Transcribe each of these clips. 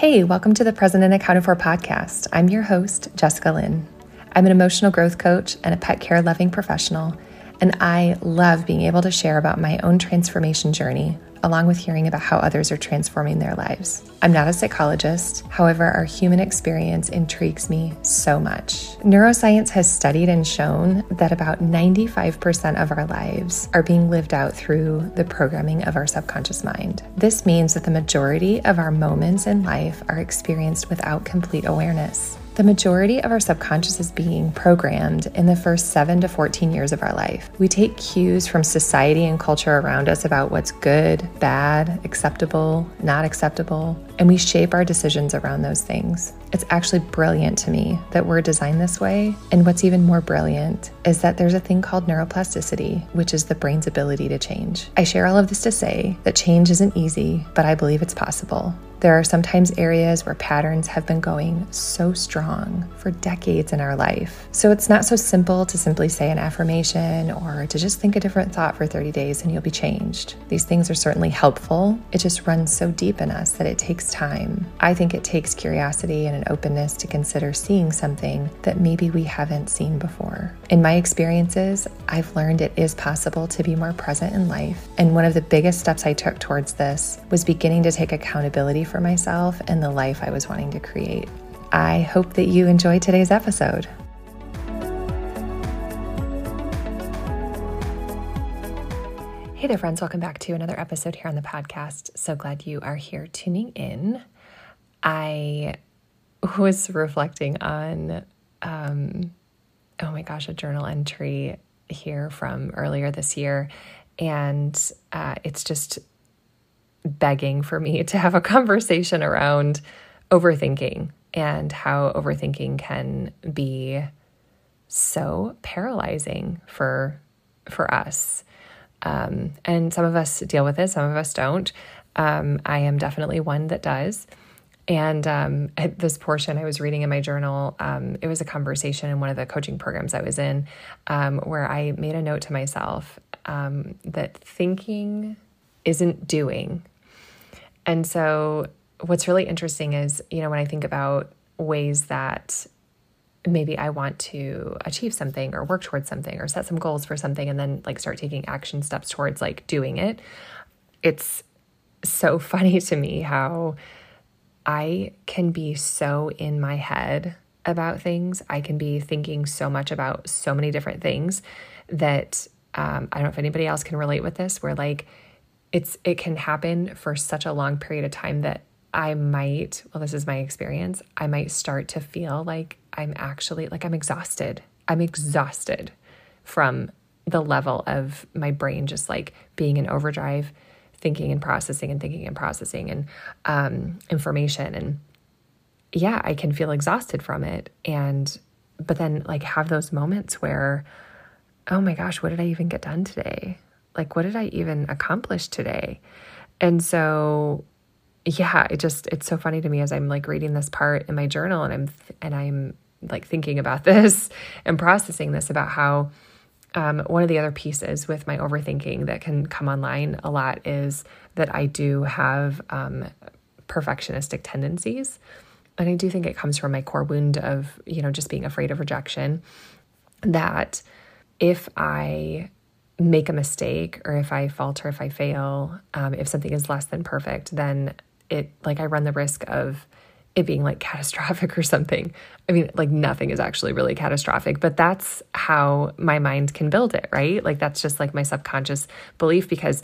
Hey, welcome to the Present and Accounted For podcast. I'm your host, Jessica Lyn. I'm an emotional growth coach and a pet care loving professional, and I love being able to share about my own transformation journey along with hearing about how others are transforming their lives. I'm not a psychologist, however, our human experience intrigues me so much. Neuroscience has studied and shown that about 95% of our lives are being lived out through the programming of our subconscious mind. This means that the majority of our moments in life are experienced without complete awareness. The majority of our subconscious is being programmed in the first 7 to 14 years of our life. We take cues from society and culture around us about what's good, bad, acceptable, not acceptable, and we shape our decisions around those things. It's actually brilliant to me that we're designed this way. And what's even more brilliant is that there's a thing called neuroplasticity, which is the brain's ability to change. I share all of this to say that change isn't easy, but I believe it's possible. There are sometimes areas where patterns have been going so strong for decades in our life. So it's not so simple to simply say an affirmation or to just think a different thought for 30 days and you'll be changed. These things are certainly helpful. It just runs so deep in us that it takes time. I think it takes curiosity and an openness to consider seeing something that maybe we haven't seen before. In my experiences, I've learned it is possible to be more present in life. And one of the biggest steps I took towards this was beginning to take accountability for myself and the life I was wanting to create. I hope that you enjoy today's episode. Hey there, friends. Welcome back to another episode here on the podcast. So glad you are here tuning in. I was reflecting on, um, oh my gosh, a journal entry here from earlier this year. And uh, it's just begging for me to have a conversation around overthinking and how overthinking can be so paralyzing for for us. Um, and some of us deal with it, some of us don't. Um, I am definitely one that does. And um, at this portion I was reading in my journal, um, it was a conversation in one of the coaching programs I was in um, where I made a note to myself um, that thinking isn't doing. And so, what's really interesting is, you know, when I think about ways that maybe I want to achieve something or work towards something or set some goals for something and then like start taking action steps towards like doing it, it's so funny to me how I can be so in my head about things. I can be thinking so much about so many different things that um, I don't know if anybody else can relate with this, where like it's it can happen for such a long period of time that I might, well, this is my experience, I might start to feel like I'm actually like I'm exhausted. I'm exhausted from the level of my brain just like being in overdrive, thinking and processing and thinking and processing and um, information. And yeah, I can feel exhausted from it. And, but then like have those moments where, oh my gosh, what did I even get done today? Like, what did I even accomplish today? And so, yeah, it just, it's so funny to me as I'm like reading this part in my journal and I'm, and I'm like thinking about this and processing this about how, um, one of the other pieces with my overthinking that can come online a lot is that I do have um, perfectionistic tendencies. And I do think it comes from my core wound of, you know, just being afraid of rejection. That if I make a mistake or if I falter, if I fail, um, if something is less than perfect, then it like I run the risk of it being like catastrophic or something. I mean, like nothing is actually really catastrophic, but that's how my mind can build it, right? Like that's just like my subconscious belief because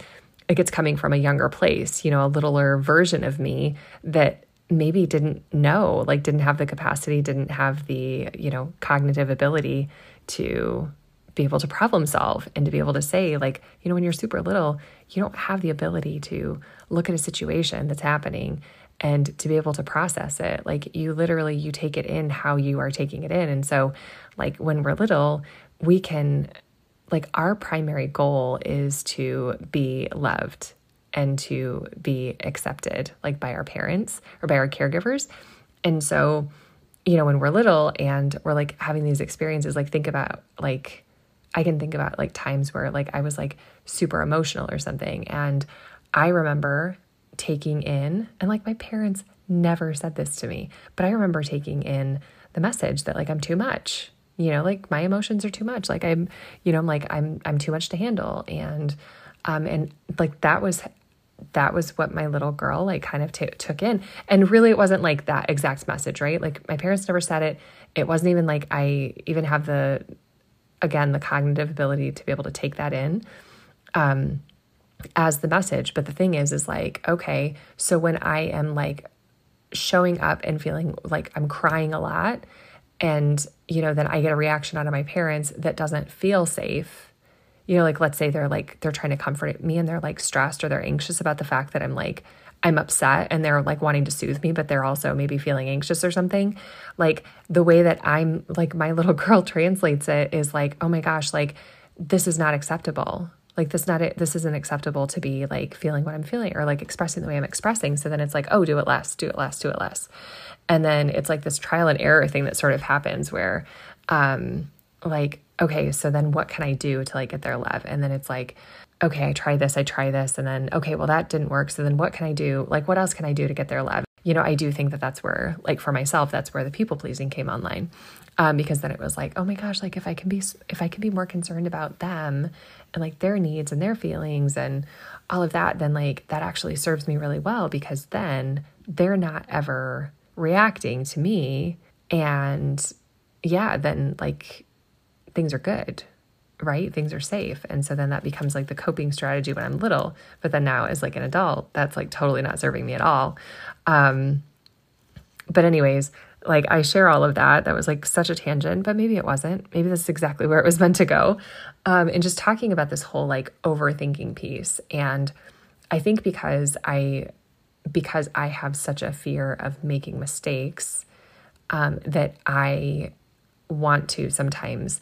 like it's coming from a younger place, you know, a littler version of me that maybe didn't know, like didn't have the capacity, didn't have the, you know, cognitive ability to be able to problem solve and to be able to say like you know when you're super little you don't have the ability to look at a situation that's happening and to be able to process it. Like you literally you take it in how you are taking it in. And so like when we're little we can like our primary goal is to be loved and to be accepted like by our parents or by our caregivers. And so you know when we're little and we're like having these experiences like think about like I can think about like times where like I was like super emotional or something. And I remember taking in, and like my parents never said this to me. But I remember taking in the message that like I'm too much. You know, like my emotions are too much. Like I'm, you know, I'm like I'm I'm too much to handle and um and like that was that was what my little girl like kind of t- took in and really it wasn't like that exact message right like my parents never said it it wasn't even like i even have the again the cognitive ability to be able to take that in um as the message. But the thing is is like okay so when i am like showing up and feeling like i'm crying a lot and you know then i get a reaction out of my parents that doesn't feel safe you know like let's say they're like they're trying to comfort me and they're like stressed or they're anxious about the fact that i'm like i'm upset and they're like wanting to soothe me but they're also maybe feeling anxious or something. Like the way that i'm like my little girl translates it is like oh my gosh like this is not acceptable. Like this not this isn't acceptable to be like feeling what i'm feeling or like expressing the way i'm expressing. So then it's like oh do it less do it less do it less. And then it's like this trial and error thing that sort of happens where um like okay so then what can i do to like get their love? And then it's like okay i try this i try this and then okay well that didn't work so then what can i do? Like what else can i do to get their love you know i do think that that's where like for myself that's where the people pleasing came online um, because then it was like oh my gosh like if i can be if i can be more concerned about them and like their needs and their feelings and all of that then like that actually serves me really well because then they're not ever reacting to me and yeah then like things are good, right? Things are safe. And so then that becomes like the coping strategy when I'm little. But then now, as like an adult, that's like totally not serving me at all. Um, but, anyways, like I share all of that. That was like such a tangent, but maybe it wasn't. Maybe this is exactly where it was meant to go. Um, and just talking about this whole like overthinking piece. And I think because I, because I have such a fear of making mistakes, um, that I want to sometimes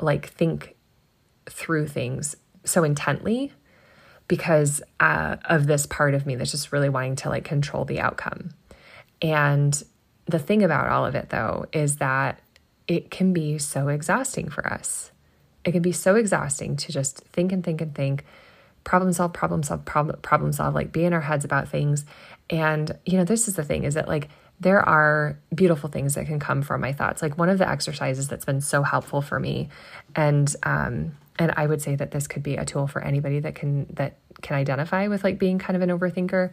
like think through things so intently because uh, of this part of me that's just really wanting to like control the outcome. And the thing about all of it, though, is that it can be so exhausting for us. It can be so exhausting to just think and think and think, problem solve, problem solve, problem, problem solve, like be in our heads about things. And, you know, this is the thing is that like there are beautiful things that can come from my thoughts. Like one of the exercises that's been so helpful for me, and um, and I would say that this could be a tool for anybody that can that can identify with like being kind of an overthinker,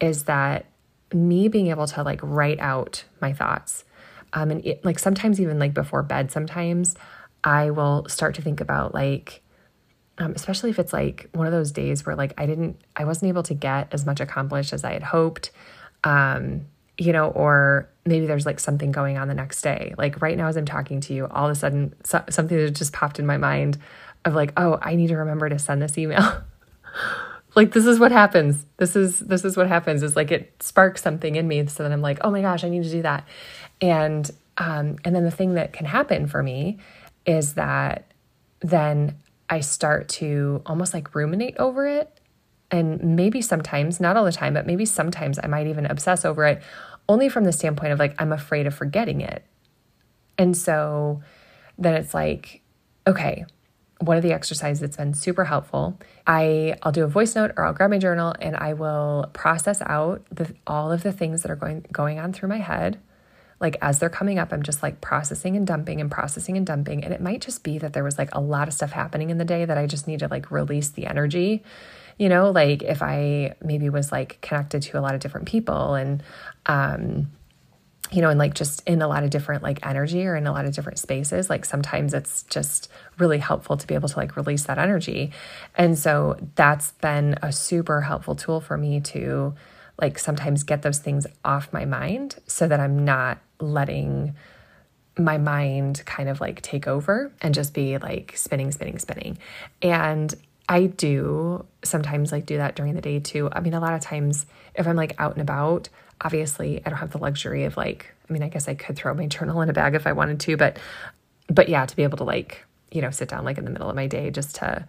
is that me being able to like write out my thoughts, um, and it, like sometimes even like before bed, sometimes I will start to think about like. Um, especially if it's like one of those days where like I didn't, I wasn't able to get as much accomplished as I had hoped. Um, you know, or maybe there's like something going on the next day. Like right now, as I'm talking to you, all of a sudden so- something that just popped in my mind of like, oh, I need to remember to send this email. like this is what happens. This is this is what happens. Is like it sparks something in me. So then I'm like, oh my gosh, I need to do that. And um, and then the thing that can happen for me is that then I start to almost like ruminate over it and maybe sometimes, not all the time, but maybe sometimes I might even obsess over it only from the standpoint of like, I'm afraid of forgetting it. And so then it's like, okay, one of the exercises that's been super helpful. I I'll do a voice note or I'll grab my journal and I will process out the, all of the things that are going going on through my head. Like as they're coming up, I'm just like processing and dumping and processing and dumping. And it might just be that there was like a lot of stuff happening in the day that I just need to like release the energy you know, like if I maybe was like connected to a lot of different people and, um, you know, and like just in a lot of different like energy or in a lot of different spaces, like sometimes it's just really helpful to be able to like release that energy. And so that's been a super helpful tool for me to like sometimes get those things off my mind so that I'm not letting my mind kind of like take over and just be like spinning, spinning, spinning. And I do sometimes like do that during the day too. I mean, a lot of times if I'm like out and about, obviously I don't have the luxury of like, I mean, I guess I could throw my journal in a bag if I wanted to, but but yeah, to be able to like, you know, sit down like in the middle of my day just to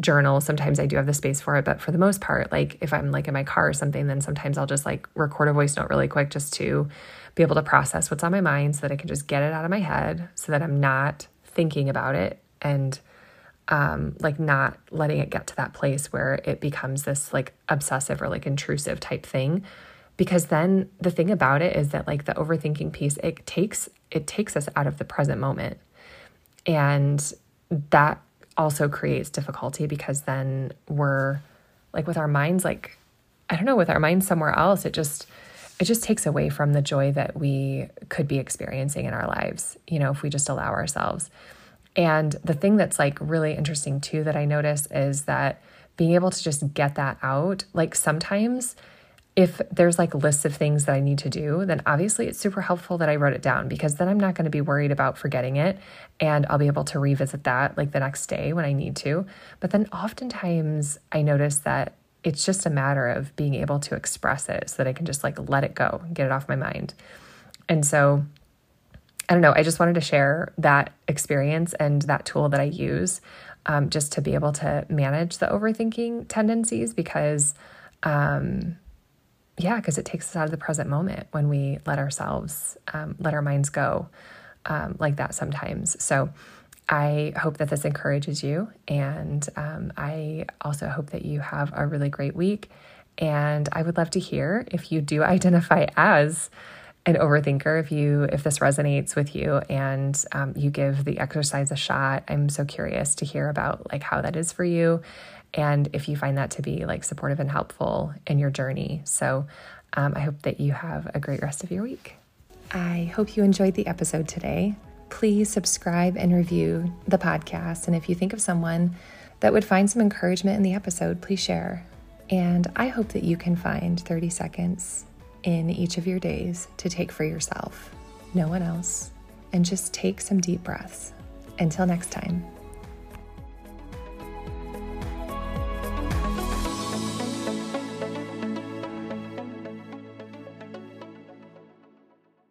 journal. Sometimes I do have the space for it, but for the most part, like if I'm like in my car or something, then sometimes I'll just like record a voice note really quick just to be able to process what's on my mind so that I can just get it out of my head so that I'm not thinking about it and um, like not letting it get to that place where it becomes this like obsessive or like intrusive type thing because then the thing about it is that like the overthinking piece it takes it takes us out of the present moment. And that also creates difficulty because then we're like with our minds like i don't know with our minds somewhere else it just it just takes away from the joy that we could be experiencing in our lives you know if we just allow ourselves. And the thing that's like really interesting too that i notice is that being able to just get that out like sometimes if there's like lists of things that I need to do, then obviously it's super helpful that I wrote it down because then I'm not going to be worried about forgetting it and I'll be able to revisit that like the next day when I need to. But then oftentimes I notice that it's just a matter of being able to express it so that I can just like let it go, get it off my mind. And so I don't know, I just wanted to share that experience and that tool that I use um, just to be able to manage the overthinking tendencies because. Um, yeah, because it takes us out of the present moment when we let ourselves, um, let our minds go um, like that sometimes. So I hope that this encourages you. And um, I also hope that you have a really great week. And I would love to hear if you do identify as an overthinker if you if this resonates with you and um, you give the exercise a shot i'm so curious to hear about like how that is for you and if you find that to be like supportive and helpful in your journey. So um, I hope that you have a great rest of your week. I hope you enjoyed the episode today. Please subscribe and review the podcast. And if you think of someone that would find some encouragement in the episode, please share. And I hope that you can find 30 seconds in each of your days to take for yourself, no one else, and just take some deep breaths. Until next time.